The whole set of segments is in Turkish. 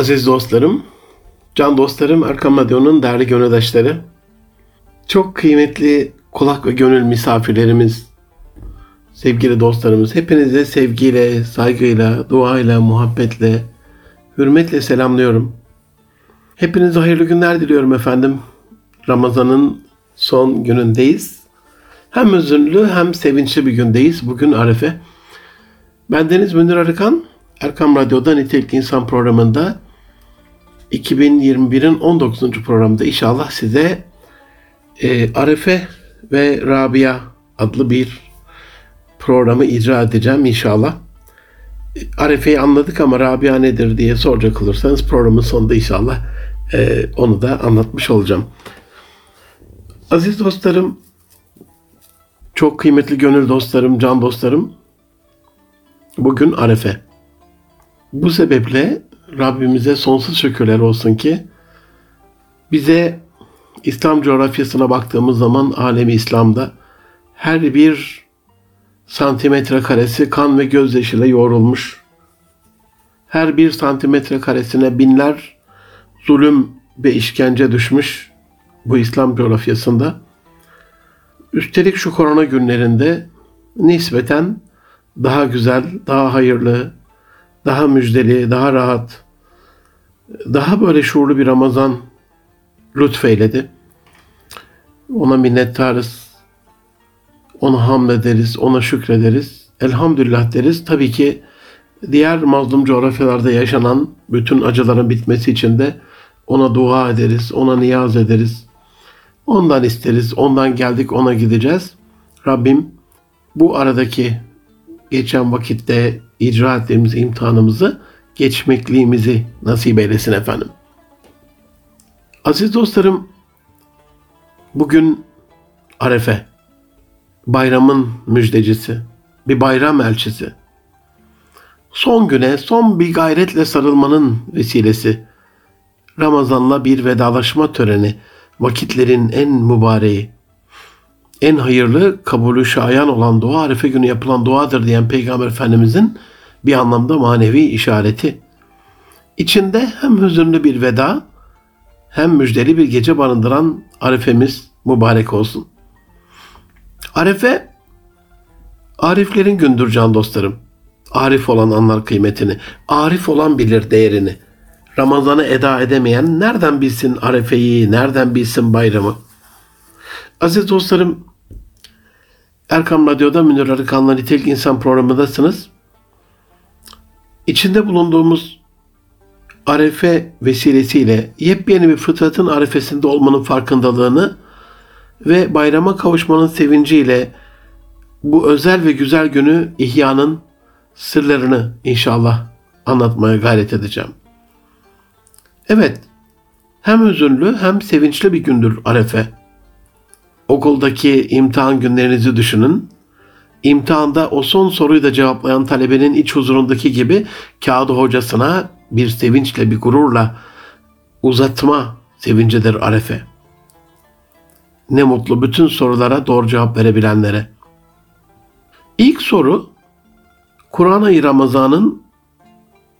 Aziz dostlarım, can dostlarım, Erkam Radyo'nun değerli gönüldaşları, çok kıymetli kulak ve gönül misafirlerimiz, sevgili dostlarımız, hepinize sevgiyle, saygıyla, duayla, muhabbetle, hürmetle selamlıyorum. Hepinize hayırlı günler diliyorum efendim. Ramazan'ın son günündeyiz. Hem üzünlü hem sevinçli bir gündeyiz. Bugün Arefe. Ben Deniz Münir Arıkan. Erkam Radyo'da Nitelikli İnsan programında 2021'in 19. programında inşallah size e, Arefe ve Rabia adlı bir programı icra edeceğim inşallah. Arefe'yi anladık ama Rabia nedir diye soracak olursanız programın sonunda inşallah e, onu da anlatmış olacağım. Aziz dostlarım, çok kıymetli gönül dostlarım, can dostlarım, bugün Arefe. Bu sebeple Rabbimize sonsuz şükürler olsun ki bize İslam coğrafyasına baktığımız zaman alemi İslam'da her bir santimetre karesi kan ve gözyaşıyla yoğrulmuş. Her bir santimetre karesine binler zulüm ve işkence düşmüş bu İslam coğrafyasında. Üstelik şu korona günlerinde nispeten daha güzel, daha hayırlı, daha müjdeli, daha rahat, daha böyle şuurlu bir Ramazan lütfeyledi. Ona minnettarız. Ona hamd ederiz, ona şükrederiz. Elhamdülillah deriz. Tabii ki diğer mazlum coğrafyalarda yaşanan bütün acıların bitmesi için de ona dua ederiz, ona niyaz ederiz. Ondan isteriz, ondan geldik, ona gideceğiz. Rabbim bu aradaki geçen vakitte icra ettiğimiz imtihanımızı geçmekliğimizi nasip eylesin efendim. Aziz dostlarım, bugün Arefe, bayramın müjdecisi, bir bayram elçisi. Son güne son bir gayretle sarılmanın vesilesi. Ramazan'la bir vedalaşma töreni, vakitlerin en mübareği en hayırlı kabulü şayan olan dua Arefe günü yapılan duadır diyen Peygamber Efendimizin bir anlamda manevi işareti. İçinde hem hüzünlü bir veda hem müjdeli bir gece barındıran Arefemiz mübarek olsun. Arefe, Ariflerin gündür can dostlarım. Arif olan anlar kıymetini, arif olan bilir değerini. Ramazan'ı eda edemeyen nereden bilsin Arefe'yi, nereden bilsin bayramı? Aziz dostlarım, Erkam Radyo'da Münir Arıkan'la Nitelik İnsan programındasınız. İçinde bulunduğumuz arefe vesilesiyle yepyeni bir fıtratın arefesinde olmanın farkındalığını ve bayrama kavuşmanın sevinciyle bu özel ve güzel günü ihyanın sırlarını inşallah anlatmaya gayret edeceğim. Evet, hem hüzünlü hem sevinçli bir gündür Arefe okuldaki imtihan günlerinizi düşünün. İmtihanda o son soruyu da cevaplayan talebenin iç huzurundaki gibi kağıdı hocasına bir sevinçle, bir gururla uzatma sevincidir arefe. Ne mutlu bütün sorulara doğru cevap verebilenlere. İlk soru Kur'an ayı Ramazan'ın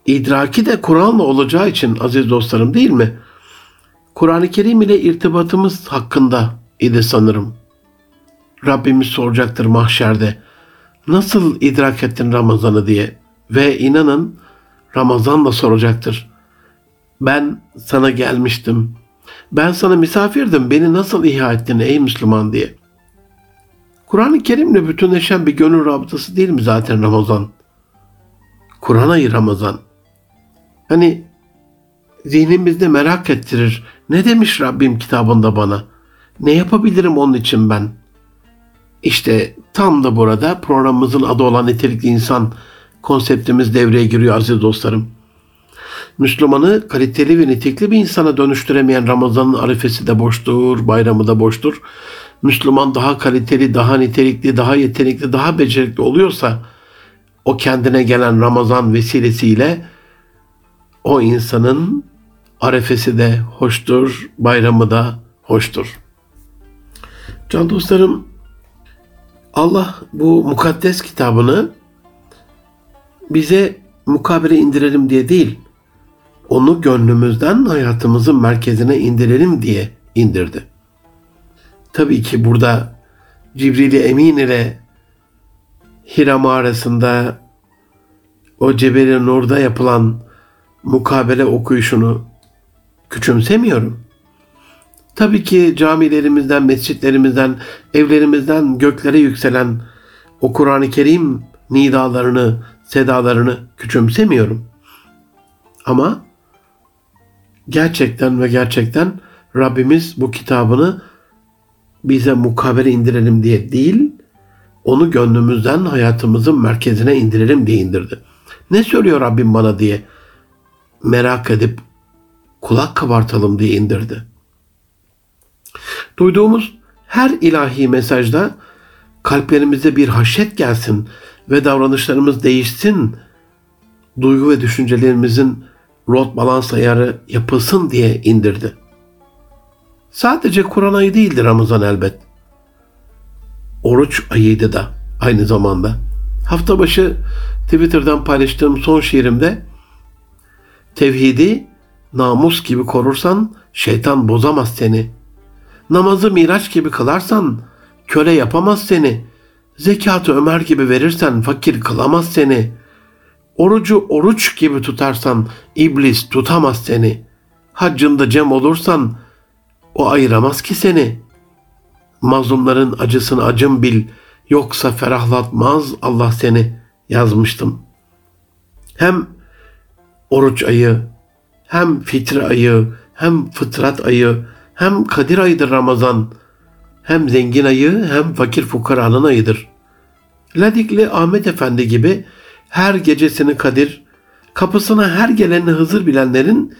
idraki de Kur'an'la olacağı için aziz dostlarım değil mi? Kur'an-ı Kerim ile irtibatımız hakkında idi sanırım. Rabbimiz soracaktır mahşerde. Nasıl idrak ettin Ramazan'ı diye. Ve inanın Ramazan da soracaktır. Ben sana gelmiştim. Ben sana misafirdim. Beni nasıl ihya ettin ey Müslüman diye. Kur'an-ı Kerim'le bütünleşen bir gönül rabıtası değil mi zaten Ramazan? Kur'an ayı Ramazan. Hani zihnimizde merak ettirir. Ne demiş Rabbim kitabında bana? Ne yapabilirim onun için ben? İşte tam da burada programımızın adı olan nitelikli insan konseptimiz devreye giriyor aziz dostlarım. Müslümanı kaliteli ve nitelikli bir insana dönüştüremeyen Ramazan'ın arifesi de boştur, bayramı da boştur. Müslüman daha kaliteli, daha nitelikli, daha yetenekli, daha becerikli oluyorsa o kendine gelen Ramazan vesilesiyle o insanın arefesi de hoştur, bayramı da hoştur. Can dostlarım Allah bu mukaddes kitabını bize mukabele indirelim diye değil, onu gönlümüzden hayatımızın merkezine indirelim diye indirdi. Tabii ki burada Cibril-i Emin ile Hira mağarasında o Cebeli Nur'da yapılan mukabele okuyuşunu küçümsemiyorum. Tabii ki camilerimizden, mescitlerimizden, evlerimizden göklere yükselen o Kur'an-ı Kerim nidalarını, sedalarını küçümsemiyorum. Ama gerçekten ve gerçekten Rabbimiz bu kitabını bize mukabele indirelim diye değil, onu gönlümüzden hayatımızın merkezine indirelim diye indirdi. Ne söylüyor Rabbim bana diye merak edip kulak kabartalım diye indirdi. Duyduğumuz her ilahi mesajda kalplerimize bir haşet gelsin ve davranışlarımız değişsin, duygu ve düşüncelerimizin rot balans ayarı yapılsın diye indirdi. Sadece Kur'an ayı değildir Ramazan elbet. Oruç ayıydı da aynı zamanda. Hafta başı Twitter'dan paylaştığım son şiirimde tevhidi namus gibi korursan şeytan bozamaz seni. Namazı miraç gibi kılarsan köle yapamaz seni. Zekatı Ömer gibi verirsen fakir kılamaz seni. Orucu oruç gibi tutarsan iblis tutamaz seni. Haccında cem olursan o ayıramaz ki seni. Mazlumların acısını acım bil, yoksa ferahlatmaz Allah seni yazmıştım. Hem oruç ayı, hem fitre ayı, hem fıtrat ayı, hem Kadir ayıdır Ramazan. Hem zengin ayı hem fakir fukaranın ayıdır. Ladikli Ahmet Efendi gibi her gecesini Kadir, kapısına her geleni Hızır bilenlerin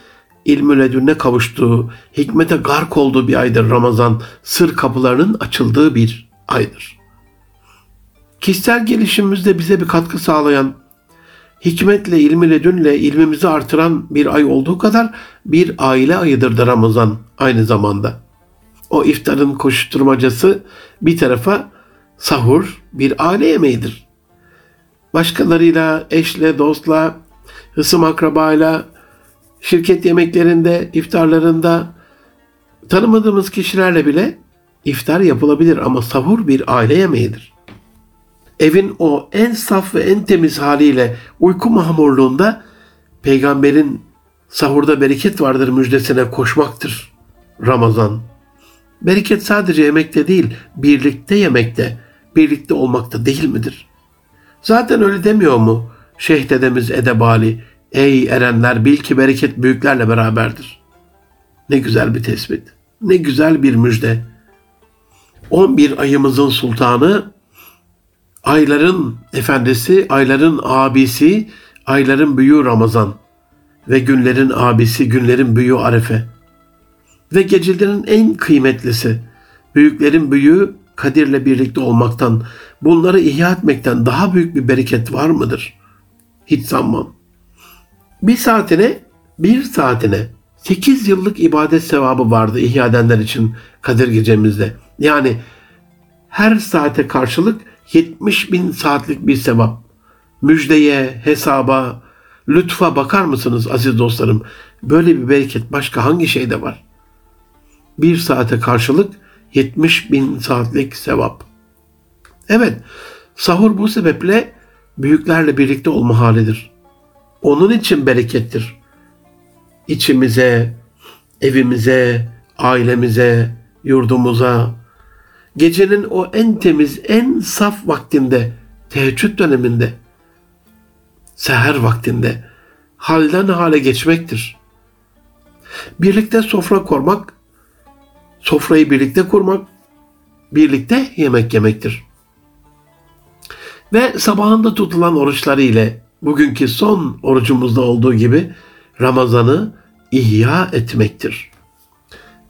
ilmü ledünne kavuştuğu, hikmete gark olduğu bir aydır Ramazan, sır kapılarının açıldığı bir aydır. Kişisel gelişimimizde bize bir katkı sağlayan, hikmetle, ilmi ledünle ilmimizi artıran bir ay olduğu kadar bir aile ayıdır da Ramazan aynı zamanda. O iftarın koşuşturmacası bir tarafa sahur bir aile yemeğidir. Başkalarıyla, eşle, dostla, hısım akrabayla, şirket yemeklerinde, iftarlarında tanımadığımız kişilerle bile iftar yapılabilir ama sahur bir aile yemeğidir. Evin o en saf ve en temiz haliyle uyku mahmurluğunda peygamberin sahurda bereket vardır müjdesine koşmaktır Ramazan. Bereket sadece yemekte değil, birlikte yemekte, birlikte olmakta değil midir? Zaten öyle demiyor mu Şeyh dedemiz Edebali? Ey erenler bil ki bereket büyüklerle beraberdir. Ne güzel bir tespit. Ne güzel bir müjde. 11 ayımızın sultanı, ayların efendisi, ayların abisi, ayların büyüğü Ramazan ve günlerin abisi, günlerin büyüğü Arefe ve gecelerin en kıymetlisi, büyüklerin büyüğü Kadir'le birlikte olmaktan, bunları ihya etmekten daha büyük bir bereket var mıdır? Hiç sanmam. Bir saatine, bir saatine 8 yıllık ibadet sevabı vardı ihya edenler için Kadir gecemizde. Yani her saate karşılık 70 bin saatlik bir sevap. Müjdeye, hesaba, lütfa bakar mısınız aziz dostlarım? Böyle bir bereket başka hangi şeyde var? Bir saate karşılık 70 bin saatlik sevap. Evet, sahur bu sebeple büyüklerle birlikte olma halidir. Onun için berekettir. İçimize, evimize, ailemize, yurdumuza, gecenin o en temiz, en saf vaktinde, teheccüd döneminde, seher vaktinde halden hale geçmektir. Birlikte sofra kurmak, sofrayı birlikte kurmak, birlikte yemek yemektir. Ve sabahında tutulan oruçları ile bugünkü son orucumuzda olduğu gibi Ramazan'ı ihya etmektir.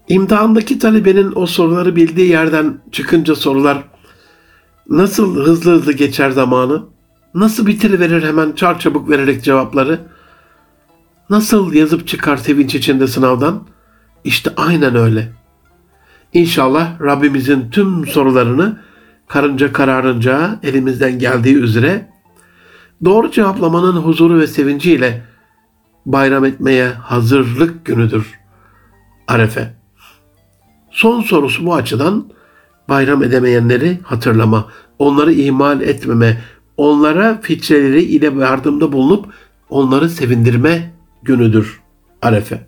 İmtihandaki talebenin o soruları bildiği yerden çıkınca sorular nasıl hızlı hızlı geçer zamanı? Nasıl bitiriverir hemen çarçabuk vererek cevapları? Nasıl yazıp çıkar sevinç içinde sınavdan? İşte aynen öyle. İnşallah Rabbimizin tüm sorularını karınca kararınca elimizden geldiği üzere doğru cevaplamanın huzuru ve sevinciyle bayram etmeye hazırlık günüdür Arefe. Son sorusu bu açıdan bayram edemeyenleri hatırlama, onları ihmal etmeme, onlara fitreleri ile yardımda bulunup onları sevindirme günüdür Arefe.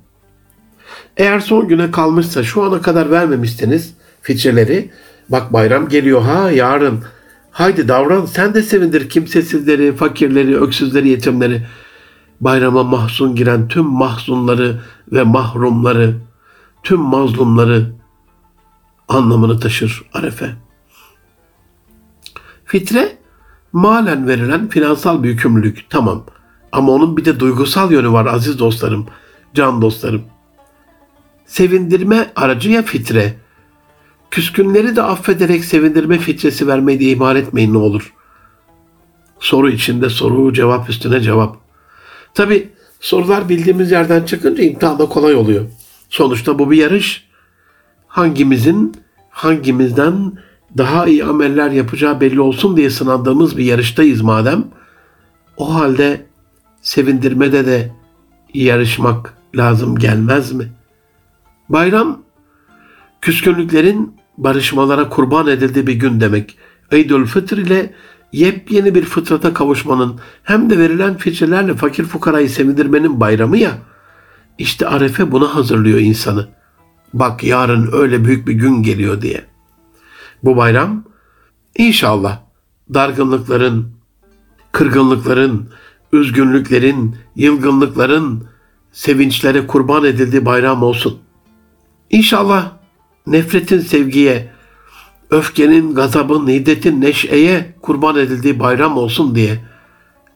Eğer son güne kalmışsa şu ana kadar vermemişseniz fitreleri bak bayram geliyor ha yarın haydi davran sen de sevindir kimsesizleri, fakirleri, öksüzleri, yetimleri bayrama mahzun giren tüm mahzunları ve mahrumları, tüm mazlumları anlamını taşır Arefe. Fitre malen verilen finansal bir yükümlülük tamam ama onun bir de duygusal yönü var aziz dostlarım, can dostlarım. Sevindirme aracı ya fitre. Küskünleri de affederek sevindirme fitresi vermeyi de ihmal etmeyin ne olur. Soru içinde soru, cevap üstüne cevap. Tabi sorular bildiğimiz yerden çıkınca imtihan da kolay oluyor. Sonuçta bu bir yarış. Hangimizin hangimizden daha iyi ameller yapacağı belli olsun diye sınandığımız bir yarıştayız madem. O halde sevindirmede de yarışmak lazım gelmez mi? Bayram küskünlüklerin barışmalara kurban edildiği bir gün demek. Eydül Fıtr ile yepyeni bir fıtrata kavuşmanın hem de verilen fitrelerle fakir fukarayı sevindirmenin bayramı ya. İşte Arefe buna hazırlıyor insanı. Bak yarın öyle büyük bir gün geliyor diye. Bu bayram inşallah dargınlıkların, kırgınlıkların, üzgünlüklerin, yılgınlıkların sevinçlere kurban edildiği bayram olsun. İnşallah nefretin sevgiye, öfkenin, gazabın, hiddetin neşeye kurban edildiği bayram olsun diye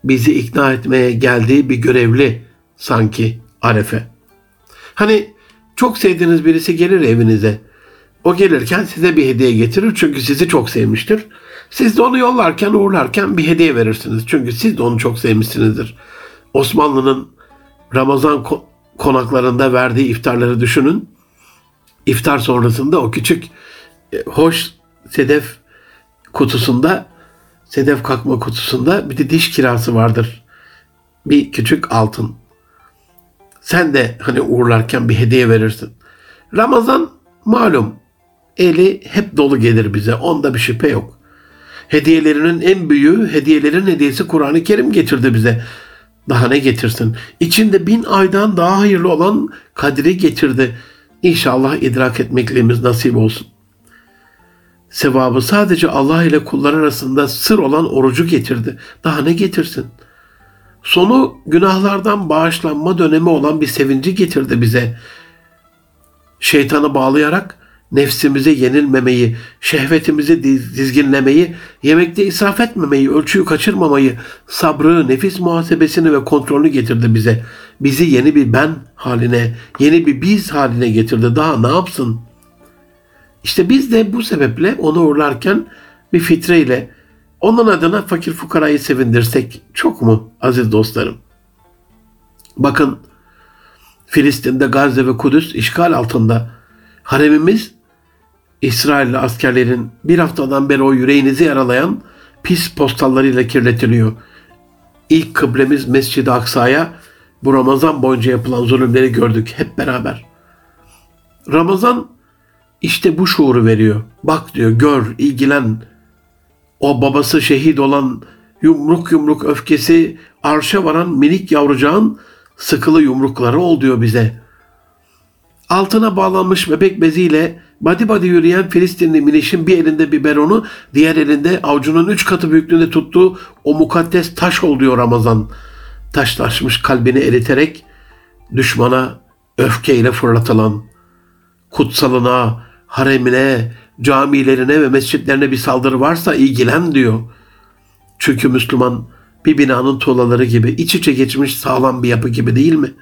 bizi ikna etmeye geldiği bir görevli sanki Arefe. Hani çok sevdiğiniz birisi gelir evinize. O gelirken size bir hediye getirir çünkü sizi çok sevmiştir. Siz de onu yollarken uğurlarken bir hediye verirsiniz. Çünkü siz de onu çok sevmişsinizdir. Osmanlı'nın Ramazan konaklarında verdiği iftarları düşünün. İftar sonrasında o küçük e, hoş sedef kutusunda sedef kakma kutusunda bir de diş kirası vardır. Bir küçük altın. Sen de hani uğurlarken bir hediye verirsin. Ramazan malum eli hep dolu gelir bize. Onda bir şüphe yok. Hediyelerinin en büyüğü, hediyelerin hediyesi Kur'an-ı Kerim getirdi bize. Daha ne getirsin? İçinde bin aydan daha hayırlı olan kadri getirdi. İnşallah idrak etmekliğimiz nasip olsun. Sevabı sadece Allah ile kullar arasında sır olan orucu getirdi. Daha ne getirsin? Sonu günahlardan bağışlanma dönemi olan bir sevinci getirdi bize. Şeytanı bağlayarak nefsimize yenilmemeyi, şehvetimizi dizginlemeyi, yemekte israf etmemeyi, ölçüyü kaçırmamayı, sabrı, nefis muhasebesini ve kontrolünü getirdi bize. Bizi yeni bir ben haline, yeni bir biz haline getirdi. Daha ne yapsın? İşte biz de bu sebeple onu uğurlarken bir fitreyle onun adına fakir fukarayı sevindirsek çok mu aziz dostlarım? Bakın Filistin'de Gazze ve Kudüs işgal altında. Haremimiz İsrailli askerlerin bir haftadan beri o yüreğinizi yaralayan pis postallarıyla kirletiliyor. İlk kıblemiz Mescid-i Aksa'ya bu Ramazan boyunca yapılan zulümleri gördük hep beraber. Ramazan işte bu şuuru veriyor. Bak diyor gör, ilgilen. O babası şehit olan yumruk yumruk öfkesi arşa varan minik yavrucağın sıkılı yumrukları ol diyor bize. Altına bağlanmış bebek beziyle badi badi yürüyen Filistinli minişin bir elinde biberonu, diğer elinde avucunun üç katı büyüklüğünde tuttuğu o mukaddes taş ol diyor Ramazan. Taşlaşmış kalbini eriterek düşmana öfkeyle fırlatılan, kutsalına, haremine, camilerine ve mescitlerine bir saldırı varsa ilgilen diyor. Çünkü Müslüman bir binanın tuğlaları gibi iç içe geçmiş sağlam bir yapı gibi değil mi?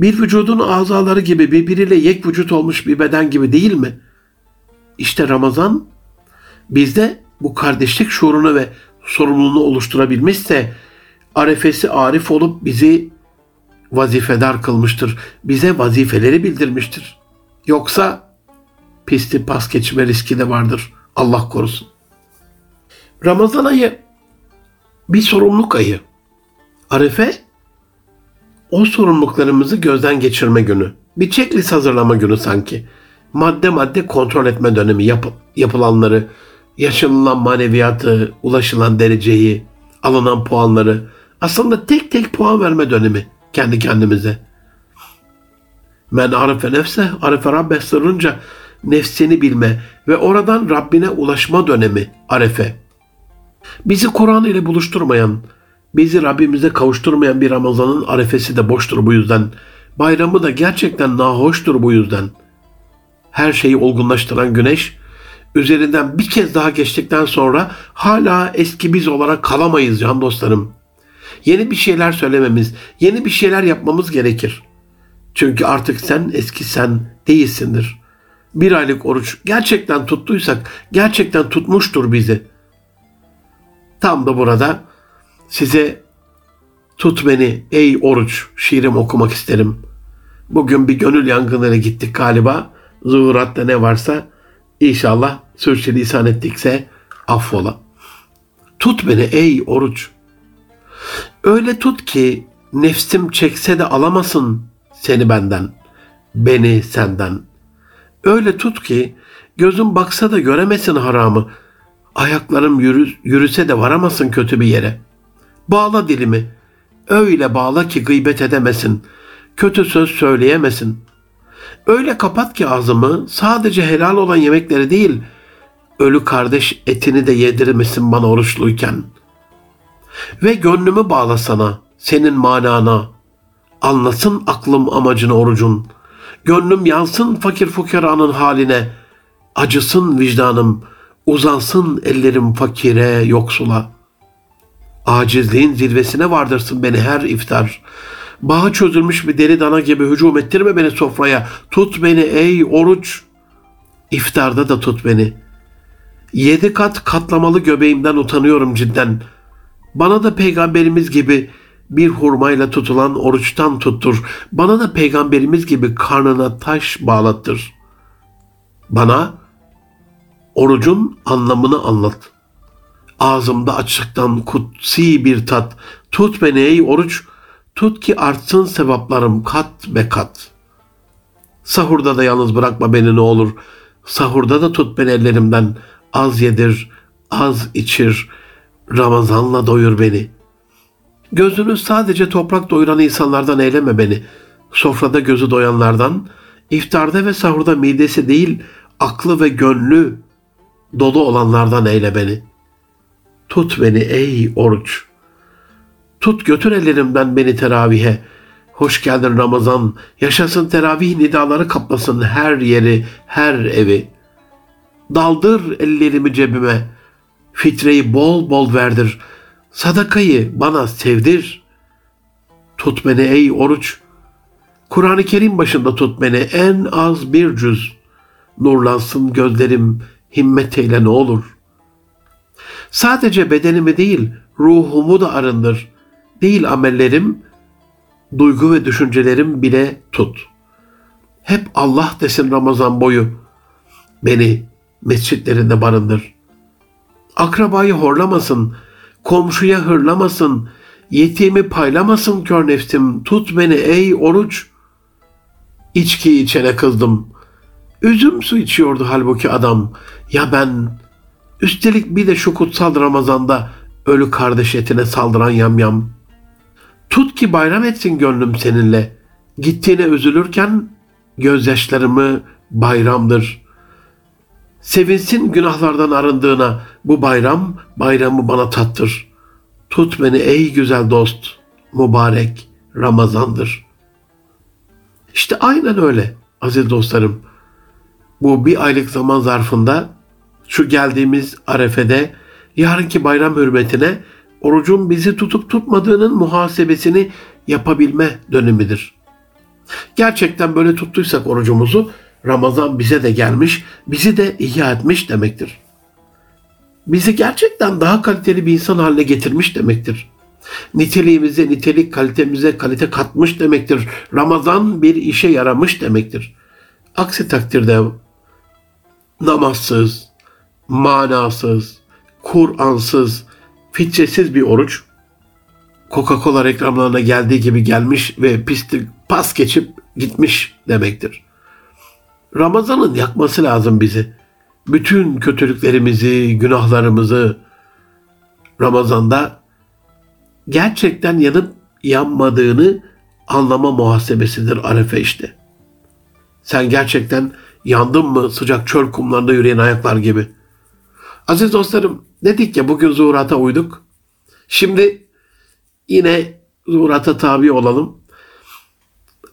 Bir vücudun azaları gibi birbiriyle yek vücut olmuş bir beden gibi değil mi? İşte Ramazan bizde bu kardeşlik şuurunu ve sorumluluğunu oluşturabilmişse arefesi arif olup bizi vazifedar kılmıştır. Bize vazifeleri bildirmiştir. Yoksa pisti pas geçme riski de vardır. Allah korusun. Ramazan ayı bir sorumluluk ayı. Arefe o sorumluluklarımızı gözden geçirme günü. Bir checklist hazırlama günü sanki. Madde madde kontrol etme dönemi yap, yapılanları, yaşanılan maneviyatı, ulaşılan dereceyi, alınan puanları. Aslında tek tek puan verme dönemi kendi kendimize. Men arife nefse, arife rabbe sırrınca nefsini bilme ve oradan Rabbine ulaşma dönemi arefe. Bizi Kur'an ile buluşturmayan, bizi Rabbimize kavuşturmayan bir Ramazan'ın arefesi de boştur bu yüzden. Bayramı da gerçekten nahoştur bu yüzden. Her şeyi olgunlaştıran güneş, üzerinden bir kez daha geçtikten sonra hala eski biz olarak kalamayız can dostlarım. Yeni bir şeyler söylememiz, yeni bir şeyler yapmamız gerekir. Çünkü artık sen eski sen değilsindir. Bir aylık oruç gerçekten tuttuysak gerçekten tutmuştur bizi. Tam da burada size tut beni ey oruç şiirim okumak isterim. Bugün bir gönül yangınları gittik galiba. Zuhuratta ne varsa inşallah sürçülisan ettikse affola. Tut beni ey oruç. Öyle tut ki nefsim çekse de alamasın seni benden, beni senden. Öyle tut ki gözüm baksa da göremesin haramı. Ayaklarım yürü, yürüse de varamasın kötü bir yere. Bağla dilimi. Öyle bağla ki gıybet edemesin. Kötü söz söyleyemesin. Öyle kapat ki ağzımı sadece helal olan yemekleri değil, ölü kardeş etini de yedirmesin bana oruçluyken. Ve gönlümü bağla sana, senin manana. Anlasın aklım amacını orucun. Gönlüm yansın fakir fukeranın haline. Acısın vicdanım, uzansın ellerim fakire yoksula. Acizliğin zirvesine vardırsın beni her iftar. Bağı çözülmüş bir deri dana gibi hücum ettirme beni sofraya. Tut beni ey oruç. İftarda da tut beni. Yedi kat katlamalı göbeğimden utanıyorum cidden. Bana da peygamberimiz gibi bir hurmayla tutulan oruçtan tuttur. Bana da peygamberimiz gibi karnına taş bağlattır. Bana orucun anlamını anlat. Ağzımda açlıktan kutsi bir tat. Tut beni ey oruç, tut ki artsın sevaplarım kat be kat. Sahurda da yalnız bırakma beni ne olur. Sahurda da tut beni ellerimden. Az yedir, az içir. Ramazanla doyur beni.'' Gözünü sadece toprak doyuran insanlardan eyleme beni. Sofrada gözü doyanlardan, iftarda ve sahurda midesi değil, aklı ve gönlü dolu olanlardan eyle beni. Tut beni ey oruç. Tut götür ellerimden beni teravihe. Hoş geldin Ramazan. Yaşasın teravih nidaları kaplasın her yeri, her evi. Daldır ellerimi cebime. Fitreyi bol bol verdir.'' Sadakayı bana sevdir. Tut beni ey oruç. Kur'an-ı Kerim başında tut beni en az bir cüz. Nurlansın gözlerim himmet eyle ne olur. Sadece bedenimi değil ruhumu da arındır. Değil amellerim, duygu ve düşüncelerim bile tut. Hep Allah desin Ramazan boyu. Beni mescitlerinde barındır. Akrabayı horlamasın.'' Komşuya hırlamasın, yetimi paylamasın kör nefsim, tut beni ey oruç. İçki içene kızdım. Üzüm su içiyordu halbuki adam. Ya ben, üstelik bir de şu kutsal Ramazan'da ölü kardeş etine saldıran yamyam. Tut ki bayram etsin gönlüm seninle. Gittiğine üzülürken gözyaşlarımı bayramdır. Sevinsin günahlardan arındığına bu bayram bayramı bana tattır. Tut beni ey güzel dost, mübarek Ramazandır. İşte aynen öyle aziz dostlarım. Bu bir aylık zaman zarfında şu geldiğimiz arefede yarınki bayram hürmetine orucun bizi tutup tutmadığının muhasebesini yapabilme dönemidir. Gerçekten böyle tuttuysak orucumuzu Ramazan bize de gelmiş, bizi de ihya etmiş demektir. Bizi gerçekten daha kaliteli bir insan haline getirmiş demektir. Niteliğimize nitelik, kalitemize kalite katmış demektir. Ramazan bir işe yaramış demektir. Aksi takdirde namazsız, manasız, Kur'ansız, fitresiz bir oruç Coca-Cola reklamlarına geldiği gibi gelmiş ve pisti pas geçip gitmiş demektir. Ramazan'ın yakması lazım bizi. Bütün kötülüklerimizi, günahlarımızı Ramazan'da gerçekten yanıp yanmadığını anlama muhasebesidir arefe işte. Sen gerçekten yandın mı sıcak çöl kumlarında yürüyen ayaklar gibi. Aziz dostlarım dedik ya bugün zuhurata uyduk. Şimdi yine zuhurata tabi olalım.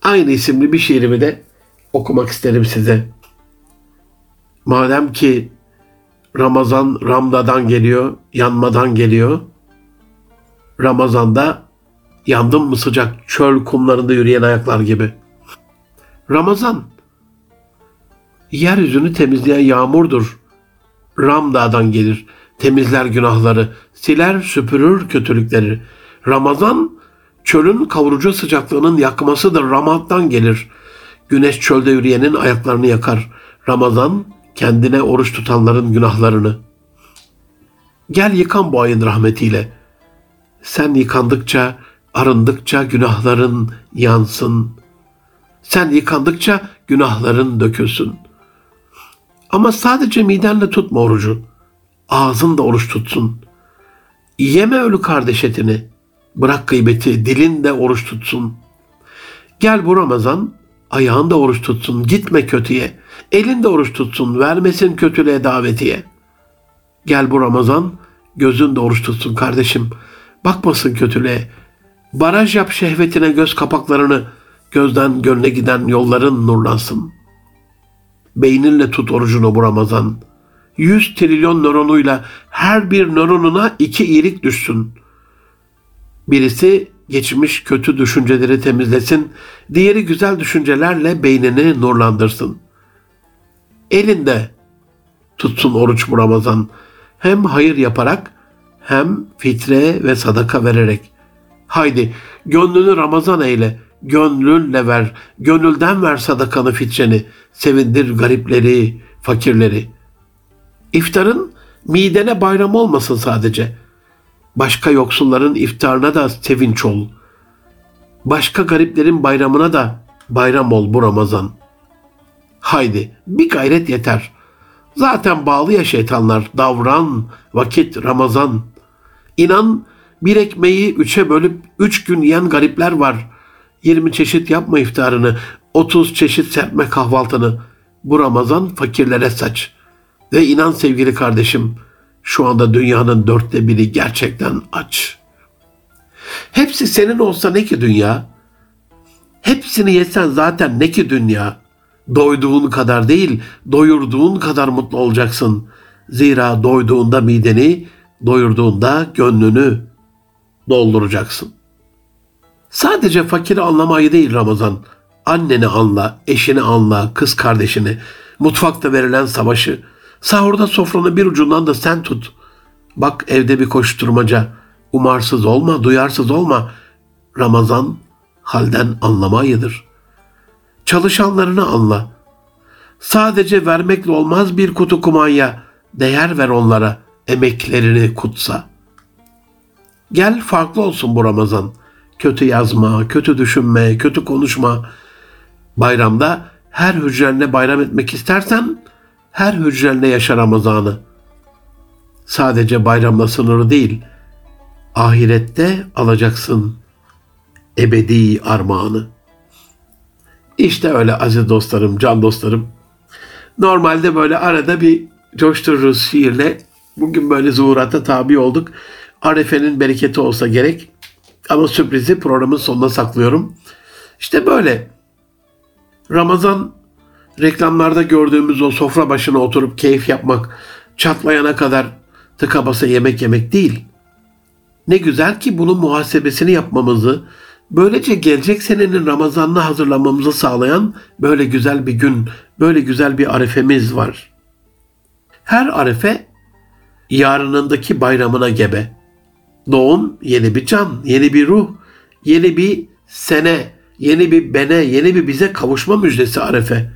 Aynı isimli bir şiirimi de okumak isterim size. Madem ki Ramazan Ramda'dan geliyor, yanmadan geliyor. Ramazan'da yandım mı sıcak çöl kumlarında yürüyen ayaklar gibi. Ramazan yeryüzünü temizleyen yağmurdur. Ramda'dan gelir. Temizler günahları, siler süpürür kötülükleri. Ramazan çölün kavurucu sıcaklığının yakmasıdır. Ramad'dan gelir. Güneş çölde yürüyenin ayaklarını yakar. Ramazan kendine oruç tutanların günahlarını. Gel yıkan bu ayın rahmetiyle. Sen yıkandıkça, arındıkça günahların yansın. Sen yıkandıkça günahların dökülsün. Ama sadece midenle tutma orucu. Ağzın da oruç tutsun. Yeme ölü kardeş etini. Bırak gıybeti, dilin de oruç tutsun. Gel bu Ramazan, ayağın da oruç tutsun, gitme kötüye. Elin de oruç tutsun, vermesin kötülüğe davetiye. Gel bu Ramazan, gözün de oruç tutsun kardeşim. Bakmasın kötülüğe. Baraj yap şehvetine göz kapaklarını, gözden gönle giden yolların nurlansın. Beyninle tut orucunu bu Ramazan. Yüz trilyon nöronuyla her bir nöronuna iki iyilik düşsün. Birisi geçmiş kötü düşünceleri temizlesin, diğeri güzel düşüncelerle beynini nurlandırsın. Elinde tutsun oruç bu Ramazan. Hem hayır yaparak hem fitre ve sadaka vererek. Haydi gönlünü Ramazan eyle, gönlünle ver, gönülden ver sadakanı fitreni, sevindir garipleri, fakirleri. İftarın midene bayram olmasın sadece. Başka yoksulların iftarına da sevinç ol. Başka gariplerin bayramına da bayram ol bu Ramazan. Haydi bir gayret yeter. Zaten bağlı ya şeytanlar. Davran, vakit, Ramazan. İnan bir ekmeği üçe bölüp üç gün yiyen garipler var. Yirmi çeşit yapma iftarını, otuz çeşit serpme kahvaltını. Bu Ramazan fakirlere saç. Ve inan sevgili kardeşim, şu anda dünyanın dörtte biri gerçekten aç. Hepsi senin olsa ne ki dünya? Hepsini yesen zaten ne ki dünya? Doyduğun kadar değil, doyurduğun kadar mutlu olacaksın. Zira doyduğunda mideni, doyurduğunda gönlünü dolduracaksın. Sadece fakiri anlamayı değil Ramazan. Anneni anla, eşini anla, kız kardeşini, mutfakta verilen savaşı, sahurda sofranı bir ucundan da sen tut. Bak evde bir koşturmaca, umarsız olma, duyarsız olma. Ramazan halden anlamayıdır. Çalışanlarını anla. Sadece vermekle olmaz bir kutu kumanya. Değer ver onlara, emeklerini kutsa. Gel farklı olsun bu Ramazan. Kötü yazma, kötü düşünme, kötü konuşma. Bayramda her hücrenle bayram etmek istersen her hücrenle yaşa Ramazan'ı. Sadece bayramla sınırı değil, ahirette alacaksın ebedi armağanı. İşte öyle aziz dostlarım, can dostlarım. Normalde böyle arada bir coştururuz şiirle. Bugün böyle zuhurata tabi olduk. Arefe'nin bereketi olsa gerek. Ama sürprizi programın sonuna saklıyorum. İşte böyle. Ramazan reklamlarda gördüğümüz o sofra başına oturup keyif yapmak, çatlayana kadar tıka basa yemek yemek değil. Ne güzel ki bunun muhasebesini yapmamızı, böylece gelecek senenin Ramazan'ına hazırlanmamızı sağlayan böyle güzel bir gün, böyle güzel bir arefemiz var. Her arefe yarınındaki bayramına gebe. Doğum yeni bir can, yeni bir ruh, yeni bir sene, yeni bir bene, yeni bir bize kavuşma müjdesi arefe.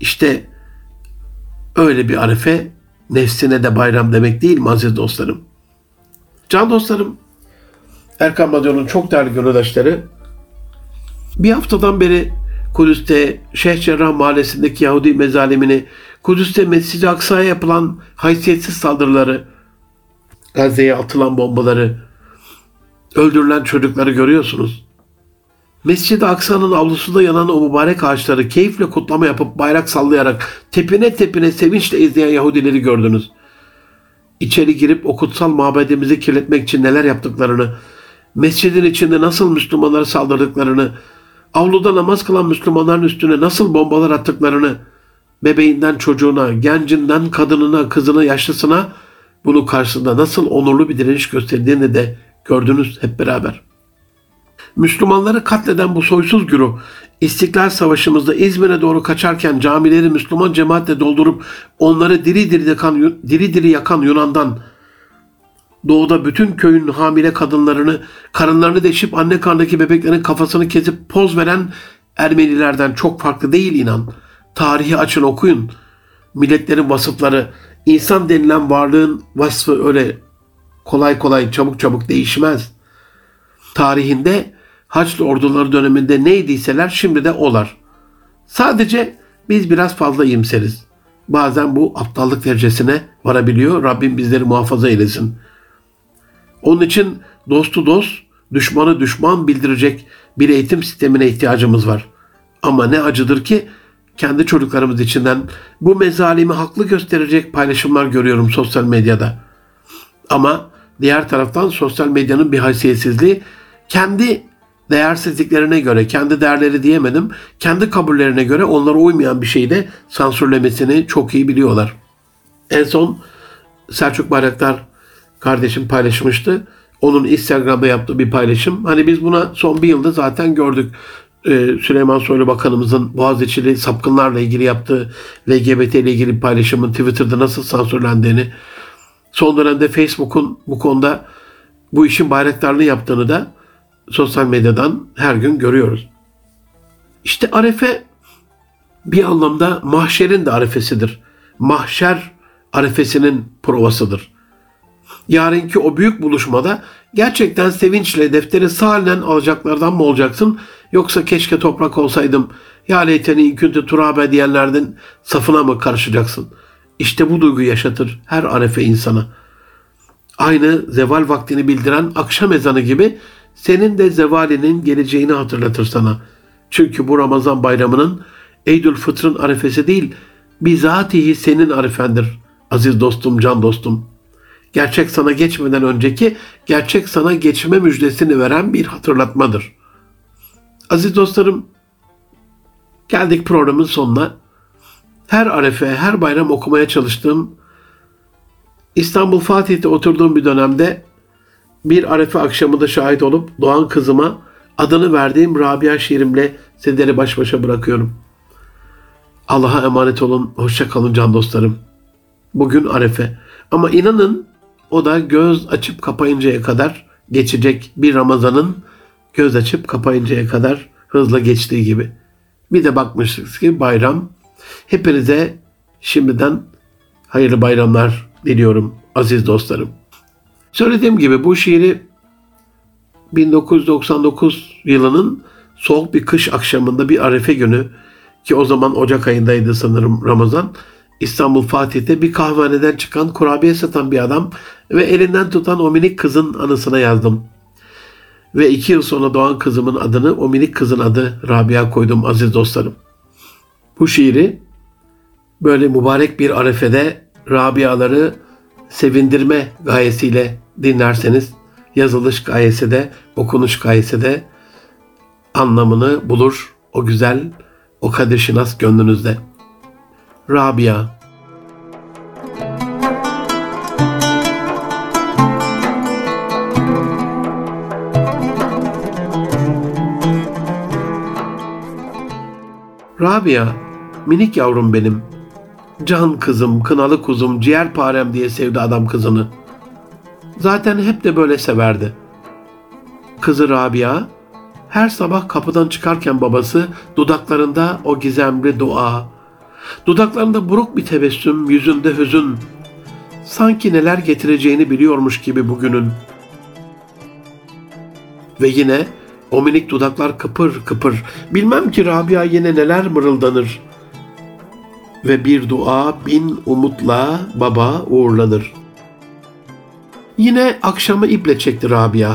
İşte öyle bir arefe nefsine de bayram demek değil mi aziz dostlarım? Can dostlarım, Erkan Radyo'nun çok değerli gönüldaşları bir haftadan beri Kudüs'te Şeyh Cerrah mahallesindeki Yahudi mezalimini, Kudüs'te Mescid-i Aksa'ya yapılan haysiyetsiz saldırıları, Gazze'ye atılan bombaları, öldürülen çocukları görüyorsunuz. Mescid-i Aksa'nın avlusunda yanan o mübarek ağaçları keyifle kutlama yapıp bayrak sallayarak tepine tepine sevinçle izleyen Yahudileri gördünüz. İçeri girip o kutsal mabedimizi kirletmek için neler yaptıklarını, mescidin içinde nasıl Müslümanlara saldırdıklarını, avluda namaz kılan Müslümanların üstüne nasıl bombalar attıklarını, bebeğinden çocuğuna, gencinden kadınına, kızına, yaşlısına bunu karşısında nasıl onurlu bir direniş gösterdiğini de gördünüz hep beraber. Müslümanları katleden bu soysuz güruh İstiklal Savaşı'mızda İzmir'e doğru kaçarken camileri Müslüman cemaatle doldurup onları diri diri yakan, diri diri yakan Yunan'dan doğuda bütün köyün hamile kadınlarını, karınlarını deşip anne karnındaki bebeklerin kafasını kesip poz veren Ermenilerden çok farklı değil inan. Tarihi açın okuyun. Milletlerin vasıfları, insan denilen varlığın vasfı öyle kolay kolay çabuk çabuk değişmez. Tarihinde Haçlı orduları döneminde neydiyseler şimdi de olar. Sadece biz biraz fazla iyimseriz. Bazen bu aptallık derecesine varabiliyor. Rabbim bizleri muhafaza eylesin. Onun için dostu dost, düşmanı düşman bildirecek bir eğitim sistemine ihtiyacımız var. Ama ne acıdır ki kendi çocuklarımız içinden bu mezalimi haklı gösterecek paylaşımlar görüyorum sosyal medyada. Ama diğer taraftan sosyal medyanın bir haysiyetsizliği kendi değersizliklerine göre, kendi değerleri diyemedim, kendi kabullerine göre onlara uymayan bir şeyi de sansürlemesini çok iyi biliyorlar. En son Selçuk Bayraktar kardeşim paylaşmıştı. Onun Instagram'da yaptığı bir paylaşım. Hani biz buna son bir yılda zaten gördük. Ee, Süleyman Soylu Bakanımızın Boğaziçi'li sapkınlarla ilgili yaptığı LGBT ile ilgili bir paylaşımın Twitter'da nasıl sansürlendiğini, son dönemde Facebook'un bu konuda bu işin bayraktarlığı yaptığını da sosyal medyadan her gün görüyoruz. İşte arefe bir anlamda mahşerin de arefesidir. Mahşer arefesinin provasıdır. Yarınki o büyük buluşmada gerçekten sevinçle defteri sahalen alacaklardan mı olacaksın yoksa keşke toprak olsaydım ya leyteni inküntü turabe diyenlerden safına mı karışacaksın? İşte bu duygu yaşatır her arefe insana. Aynı zeval vaktini bildiren akşam ezanı gibi senin de zevalinin geleceğini hatırlatır sana. Çünkü bu Ramazan bayramının Eydül Fıtr'ın arifesi değil, bizatihi senin arifendir aziz dostum, can dostum. Gerçek sana geçmeden önceki, gerçek sana geçme müjdesini veren bir hatırlatmadır. Aziz dostlarım, geldik programın sonuna. Her arefe, her bayram okumaya çalıştığım İstanbul Fatih'te oturduğum bir dönemde bir arefe akşamında şahit olup doğan kızıma adını verdiğim Rabia şiirimle sizleri baş başa bırakıyorum. Allah'a emanet olun, hoşça kalın can dostlarım. Bugün arefe. Ama inanın o da göz açıp kapayıncaya kadar geçecek bir Ramazan'ın göz açıp kapayıncaya kadar hızla geçtiği gibi. Bir de bakmışız ki bayram. Hepinize şimdiden hayırlı bayramlar diliyorum aziz dostlarım. Söylediğim gibi bu şiiri 1999 yılının soğuk bir kış akşamında bir arefe günü ki o zaman Ocak ayındaydı sanırım Ramazan. İstanbul Fatih'te bir kahvehaneden çıkan kurabiye satan bir adam ve elinden tutan o minik kızın anısına yazdım. Ve iki yıl sonra doğan kızımın adını o minik kızın adı Rabia koydum aziz dostlarım. Bu şiiri böyle mübarek bir arefede Rabiaları sevindirme gayesiyle dinlerseniz yazılış gayesi de okunuş gayesi de anlamını bulur o güzel o kadir şinas gönlünüzde. Rabia Rabia, minik yavrum benim. Can kızım, kınalı kuzum, ciğerparem diye sevdi adam kızını. Zaten hep de böyle severdi. Kızı Rabia, her sabah kapıdan çıkarken babası dudaklarında o gizemli dua, dudaklarında buruk bir tebessüm, yüzünde hüzün, sanki neler getireceğini biliyormuş gibi bugünün. Ve yine o minik dudaklar kıpır kıpır. Bilmem ki Rabia yine neler mırıldanır. Ve bir dua bin umutla baba uğurlanır. Yine akşamı iple çekti Rabia.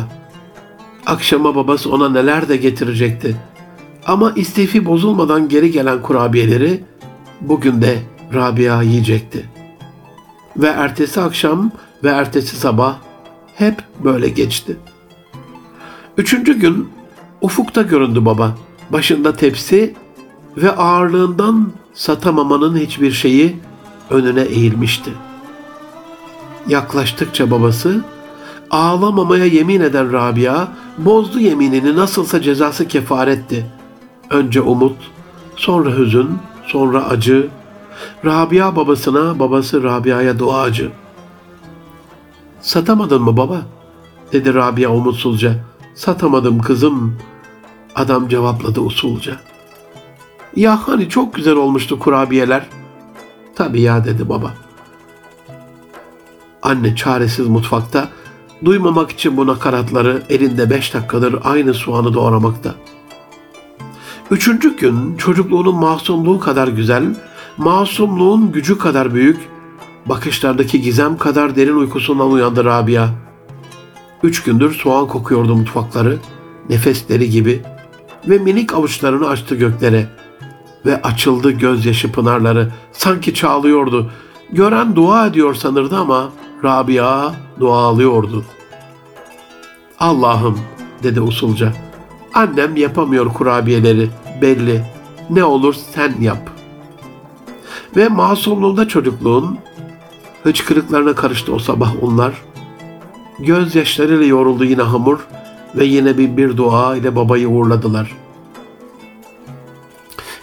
Akşama babası ona neler de getirecekti. Ama istifi bozulmadan geri gelen kurabiyeleri bugün de Rabia yiyecekti. Ve ertesi akşam ve ertesi sabah hep böyle geçti. Üçüncü gün ufukta göründü baba. Başında tepsi ve ağırlığından satamamanın hiçbir şeyi önüne eğilmişti. Yaklaştıkça babası ağlamamaya yemin eden Rabia bozdu yeminini nasılsa cezası kefaretti. Önce umut, sonra hüzün, sonra acı. Rabia babasına, babası Rabia'ya duacı. Satamadın mı baba? dedi Rabia umutsuzca. Satamadım kızım. Adam cevapladı usulca. Ya hani çok güzel olmuştu kurabiyeler. Tabii ya dedi baba. Anne çaresiz mutfakta duymamak için bu nakaratları elinde beş dakikadır aynı soğanı doğramakta. Üçüncü gün çocukluğunun masumluğu kadar güzel, masumluğun gücü kadar büyük, bakışlardaki gizem kadar derin uykusundan uyandı Rabia. Üç gündür soğan kokuyordu mutfakları, nefesleri gibi ve minik avuçlarını açtı göklere ve açıldı gözyaşı pınarları, sanki çağlıyordu. Gören dua ediyor sanırdı ama Rabia dua alıyordu. Allah'ım dedi usulca. Annem yapamıyor kurabiyeleri belli. Ne olur sen yap. Ve masumluğunda çocukluğun hıçkırıklarına karıştı o sabah onlar. Gözyaşlarıyla yoruldu yine hamur ve yine bir, bir dua ile babayı uğurladılar.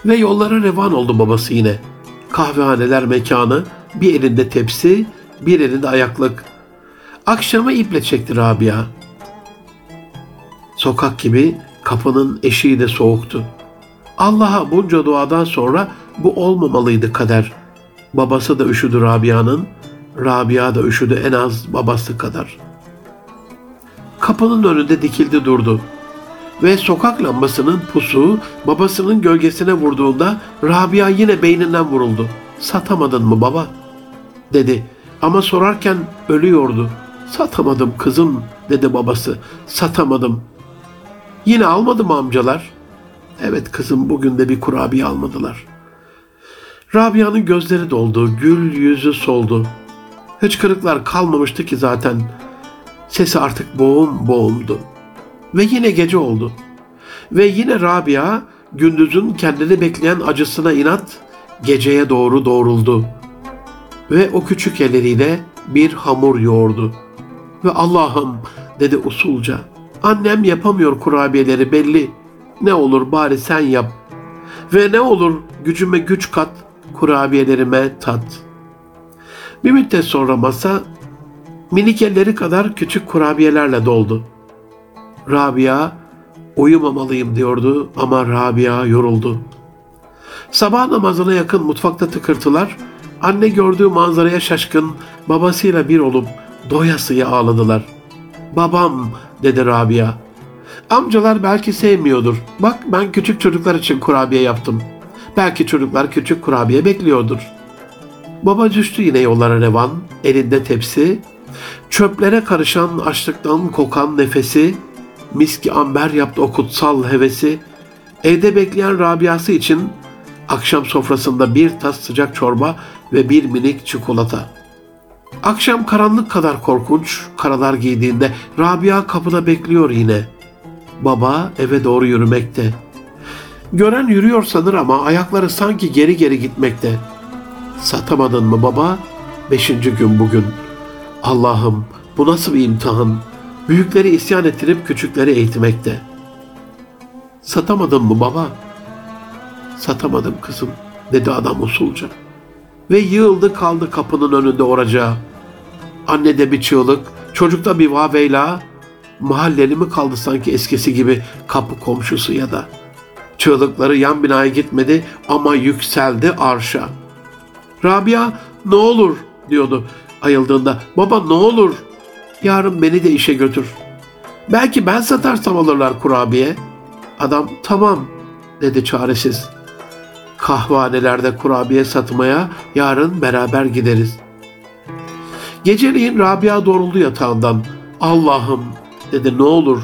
Ve yollara revan oldu babası yine. Kahvehaneler mekanı, bir elinde tepsi, bir elinde ayaklık. Akşama iple çekti Rabia. Sokak gibi kapının eşiği de soğuktu. Allah'a bunca duadan sonra bu olmamalıydı kader. Babası da üşüdü Rabia'nın, Rabia da üşüdü en az babası kadar. Kapının önünde dikildi durdu. Ve sokak lambasının pusu babasının gölgesine vurduğunda Rabia yine beyninden vuruldu. Satamadın mı baba? dedi. Ama sorarken ölüyordu. Satamadım kızım dedi babası. Satamadım. Yine almadı mı amcalar? Evet kızım bugün de bir kurabiye almadılar. Rabia'nın gözleri doldu, gül yüzü soldu. Hıçkırıklar kalmamıştı ki zaten. Sesi artık boğum boğumdu. Ve yine gece oldu. Ve yine Rabia gündüzün kendini bekleyen acısına inat geceye doğru doğruldu. Ve o küçük elleriyle bir hamur yoğurdu. Ve Allah'ım dedi usulca. Annem yapamıyor kurabiyeleri belli. Ne olur bari sen yap. Ve ne olur gücüme güç kat, kurabiyelerime tat. Bir müddet sonra masa minik elleri kadar küçük kurabiyelerle doldu. Rabia uyumamalıyım diyordu ama Rabia yoruldu. Sabah namazına yakın mutfakta tıkırtılar, anne gördüğü manzaraya şaşkın, babasıyla bir olup doyasıya ağladılar. Babam dedi Rabia. Amcalar belki sevmiyordur. Bak ben küçük çocuklar için kurabiye yaptım. Belki çocuklar küçük kurabiye bekliyordur. Baba düştü yine yollara revan, elinde tepsi, çöplere karışan açlıktan kokan nefesi, miski amber yaptı o kutsal hevesi, evde bekleyen Rabia'sı için akşam sofrasında bir tas sıcak çorba ve bir minik çikolata. Akşam karanlık kadar korkunç, karalar giydiğinde Rabia kapıda bekliyor yine. Baba eve doğru yürümekte. Gören yürüyor sanır ama ayakları sanki geri geri gitmekte. Satamadın mı baba? Beşinci gün bugün. Allah'ım bu nasıl bir imtihan? Büyükleri isyan ettirip küçükleri eğitmekte. Satamadın mı baba? Satamadım kızım dedi adam usulca. Ve yığıldı kaldı kapının önünde oracağı. Anne de bir çığlık, çocukta bir vaveyla, mahalleli mi kaldı sanki eskisi gibi kapı komşusu ya da. Çığlıkları yan binaya gitmedi ama yükseldi arşa. Rabia ne olur diyordu ayıldığında. Baba ne olur yarın beni de işe götür. Belki ben satarsam alırlar kurabiye. Adam tamam dedi çaresiz. Kahvanelerde kurabiye satmaya yarın beraber gideriz. Geceleyin Rabia doğruldu yatağından. Allah'ım dedi ne olur.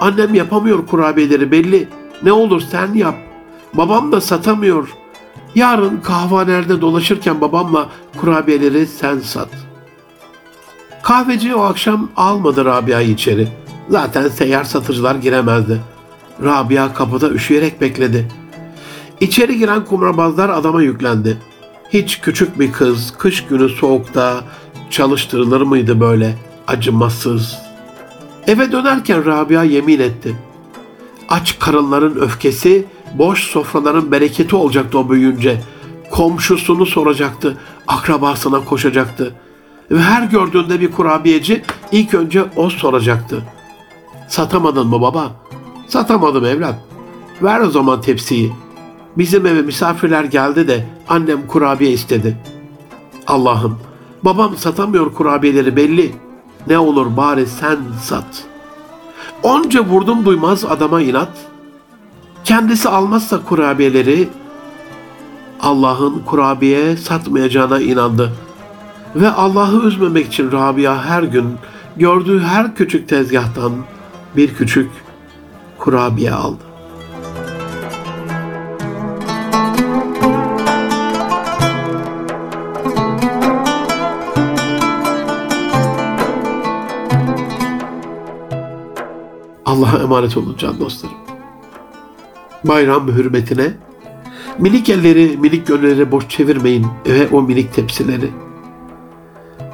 Annem yapamıyor kurabiyeleri belli. Ne olur sen yap. Babam da satamıyor. Yarın kahvanelerde dolaşırken babamla kurabiyeleri sen sat. Kahveci o akşam almadı Rabia'yı içeri. Zaten seyyar satıcılar giremezdi. Rabia kapıda üşüyerek bekledi. İçeri giren kumrabazlar adama yüklendi. Hiç küçük bir kız kış günü soğukta çalıştırılır mıydı böyle acımasız? Eve dönerken Rabia yemin etti. Aç karınların öfkesi, boş sofraların bereketi olacaktı o büyüyünce. Komşusunu soracaktı, akrabasına koşacaktı. Ve her gördüğünde bir kurabiyeci ilk önce o soracaktı. Satamadın mı baba? Satamadım evlat. Ver o zaman tepsiyi. Bizim eve misafirler geldi de annem kurabiye istedi. Allah'ım babam satamıyor kurabiyeleri belli. Ne olur bari sen sat. Onca vurdum duymaz adama inat. Kendisi almazsa kurabiyeleri Allah'ın kurabiye satmayacağına inandı. Ve Allah'ı üzmemek için Rabia her gün gördüğü her küçük tezgahtan bir küçük kurabiye aldı. Allah'a emanet olun can dostlarım. Bayram hürmetine minik elleri, minik gönülleri boş çevirmeyin ve o minik tepsileri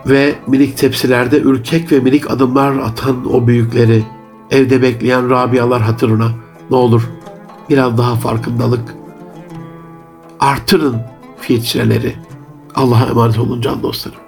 ve minik tepsilerde ürkek ve minik adımlar atan o büyükleri, evde bekleyen Rabialar hatırına ne olur biraz daha farkındalık artırın filtreleri. Allah'a emanet olun can dostlarım.